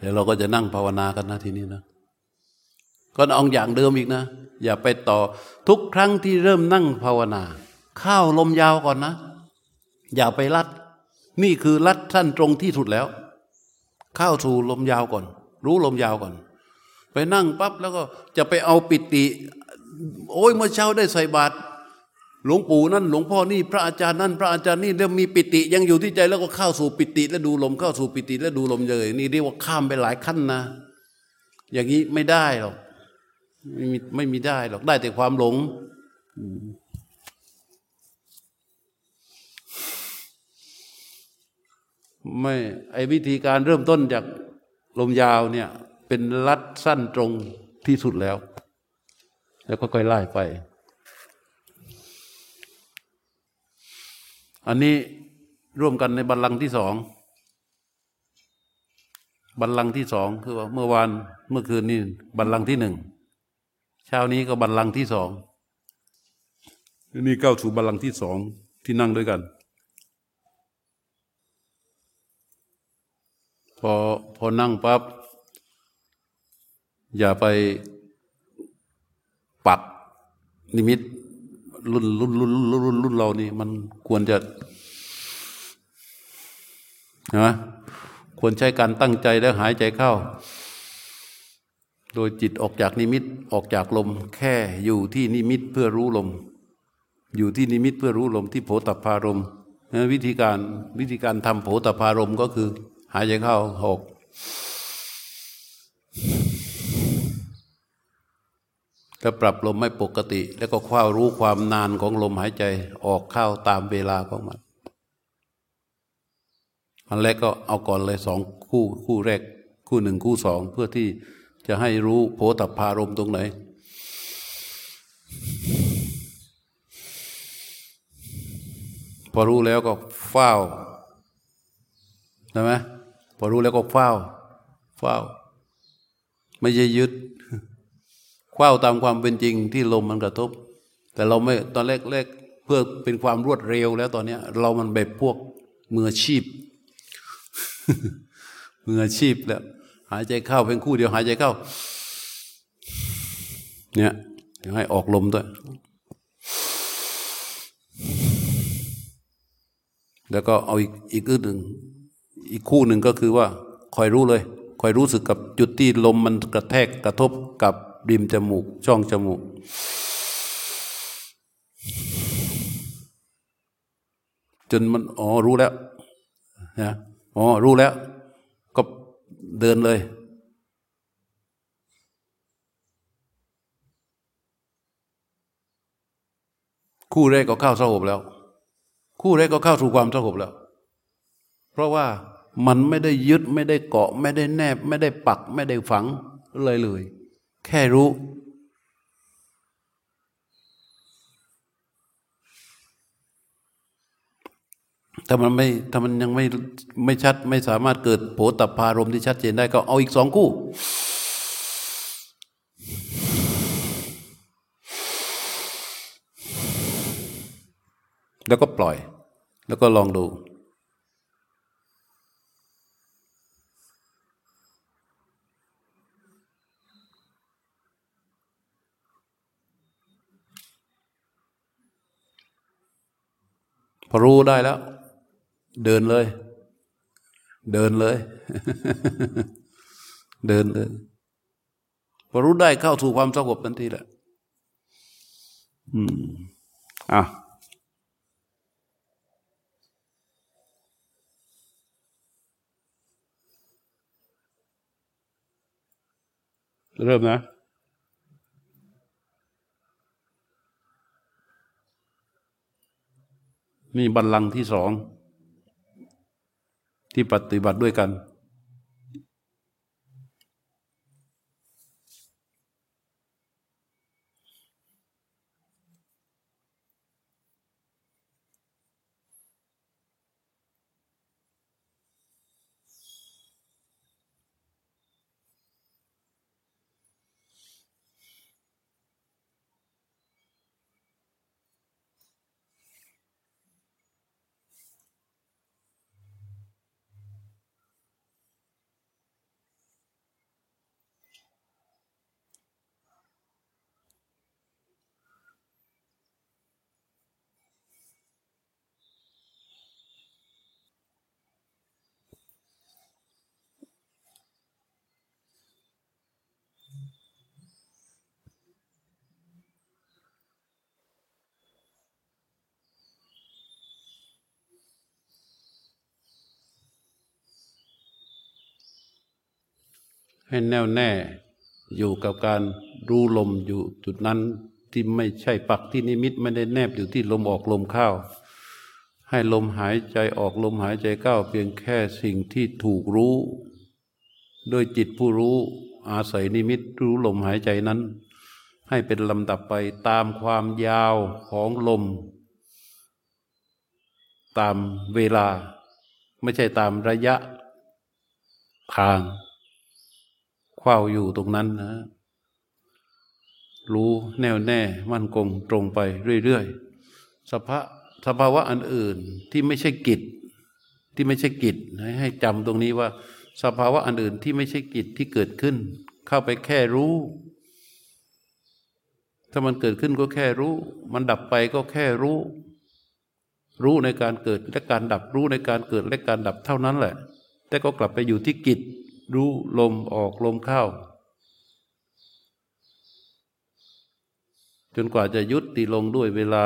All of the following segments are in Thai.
เดี๋ยวเราก็จะนั่งภาวนากันนะทีนี้นะก็เอาอย่างเดิมอีกนะ อย่าไปต่อทุกครั้งที่เริ่มนั่งภาวนาเข้าลมยาวก่อนนะ อย่าไปลัด นี่คือลัดสั้นตรงที่สุดแล้ว เข้าสู่ลมยาวก่อน รู้ลมยาวก่อน ไปนั่งปั๊บแล้วก็จะไปเอาปิติ โอ้ยเมื่อเช้าได้ใส่บาตร หลวงปู่นั่นหลวงพ่อนี่พระอาจารย์นั่นพระอาจารย์นี่แล้วมีปิติยังอยู่ที่ใจแล้วก็เข้าสู่ปิติ แล้วดูลมเข้าสู่ปิติ แล้วดูลมเลย นี่เรียกว่าข้ามไปหลายขั้นนะ อย่างนี้ไม่ได้หรอกไม่มีไม่มีได้หรอกได้แต่ความหลงไม่ไอ้วิธีการเริ่มต้นจากลมยาวเนี่ย เป็นลัดสั้นตรงที่สุดแล้ว แล้วก็ค่อยไล่ไป อันนี้ร่วมกันในบัลลังก์ที่สองบัลลังก์ที่สองคือว่าเมื่อวานเมื่อคืนนี้บัลลังก์ที่หนึ่งเช้านี้ก็บัลลังก์ที่สองนี่เข้าวสู่บัลลังก์ที่สองที่นั่งด้วยกัน พอพอนั่งปับ๊บอย่าไปปักนิมิต รุ่นรุ่นรุ่นรุ่นรุ่นรุ่นเรานี่ มันควรจะนะควรใช้การตั้งใจแล้วหายใจเข้า โดยจิตออกจากนิมิตออกจากลม แค่อยู่ที่นิมิตเพื่อรู้ลม อยู่ที่นิมิตเพื่อรู้ลมที่โผตพารมนะวิธีการวิธีการทำโผตพารมก็คือ หายใจเข้าออก แล้วปรับลมไม่ปกติ แล้วก็คว้ารู้ความนานของลมหายใจออกเข้าตามเวลาของมันอันแรกก็เอาก่อนเลยสองคู่คู่แรก คู่หนึ่งคู่สองเพื่อที่จะให้รู้โพธพารมตรงไหน พอรู้แล้วก็เฝ้าใช่ไหมพอรู้แล้วก็เฝ้า เฝ้า ไม่ใช่ยึด เฝ้าตามความเป็นจริงที่ลมมันกระทบ แต่เราไม่ตอนแรกแรกเพื่อเป็นความรวดเร็วแล้วตอนนี้เรามันแบบพวกมืออาชีพมืออาชีพแล้วหายใจเข้าเป็นคู่เดียวหายใจเข้า เนี่ยให้ออกลมด้วย แล้วก็เอาอีกอีกอึดหนึ่งอีกคู่หนึ่งก็คือว่าคอยรู้เลยคอยรู้สึกกับจุดที่ลมมันกระแทกกระทบกับ ริมจมูก ช่องจมูก จนมันอ๋อรู้แล้วนะอ๋อรู้แล้ว ก็เดินเลย คู่แรกก็เข้าสงบแล้ว คู่แรกก็เข้าสู่ความสงบแล้ว เพราะว่ามันไม่ได้ยึดไม่ได้เกาะ ไม่ได้แนบ ไม่ได้ปัก ไม่ได้ฝังเลยเลย แค่รู้ ถ้ามันไม่ถ้ามันยังไม่ไม่ชัดไม่สามารถเกิดโผตับพารมที่ชัดเจนได้ก็เอาอีกสองคู่แล้วก็ปล่อย แล้วก็ลองดู พอรู้ได้แล้ว เดินเลย เดินเลย เดินเลย พอรู้ได้เข้าสู่ความสงบทันทีแหละอืมอะเริ่มนะ นี่บัลลังก์ที่สอง ที่ปฏิบัติด้วยกัน ให้แน่วแน่อยู่กับการรู้ลมอยู่จุดนั้นที่ไม่ใช่ปักที่นิมิตไม่ได้แนบอยู่ที่ลมออกลมเข้าให้ลมหายใจออกลมหายใจเข้าเพียงแค่สิ่งที่ถูกรู้ โดยจิตผู้รู้อาศัยนิมิตรู้ลมหายใจนั้น ให้เป็นลำดับไปตามความยาวของลม ตามเวลา ไม่ใช่ตามระยะทาง คว้าอยู่ตรงนั้นนะ รู้แน่วแน่มั่นคงตรงไปเรื่อยๆสภาสภาวะอันอื่นที่ไม่ใช่กิจที่ไม่ใช่กิจให้จำตรงนี้ว่า สภาวะอันอื่นที่ไม่ใช่กิจที่เกิดขึ้น เข้าไปแค่รู้ ถ้ามันเกิดขึ้นก็แค่รู้ มันดับไปก็แค่รู้ รู้ในการเกิดและการดับรู้ในการเกิดและการดับเท่านั้นแหละ แต่ก็กลับไปอยู่ที่กิจ รู้ลมออกลมเข้า จนกว่าจะยุติลงด้วยเวลา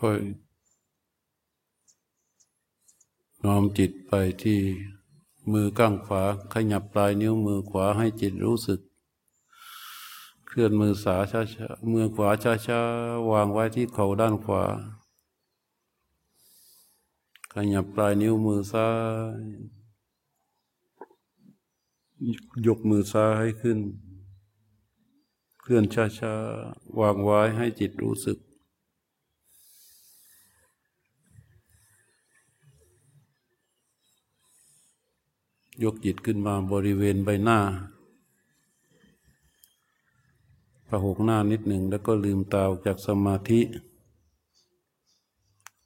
ค่อยน้อมจิตไปที่มือข้างขวาขยับปลายนิ้วมือขวาให้จิตรู้สึก เคลื่อนมือสาช้าช้าๆมือขวาช้าช้าๆวางไว้ที่เข่าด้านขวา ขยับปลายนิ้วมือซ้ายยกมือซ้ายให้ขึ้น เคลื่อนช้าช้าๆวางไว้ให้จิตรู้สึก ยกจิตขึ้นมาบริเวณใบหน้าประหกหน้านิดหนึ่งแล้วก็ลืมตาออกจากสมาธิ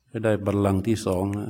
ให้ได้บัลลังก์ที่สองนะ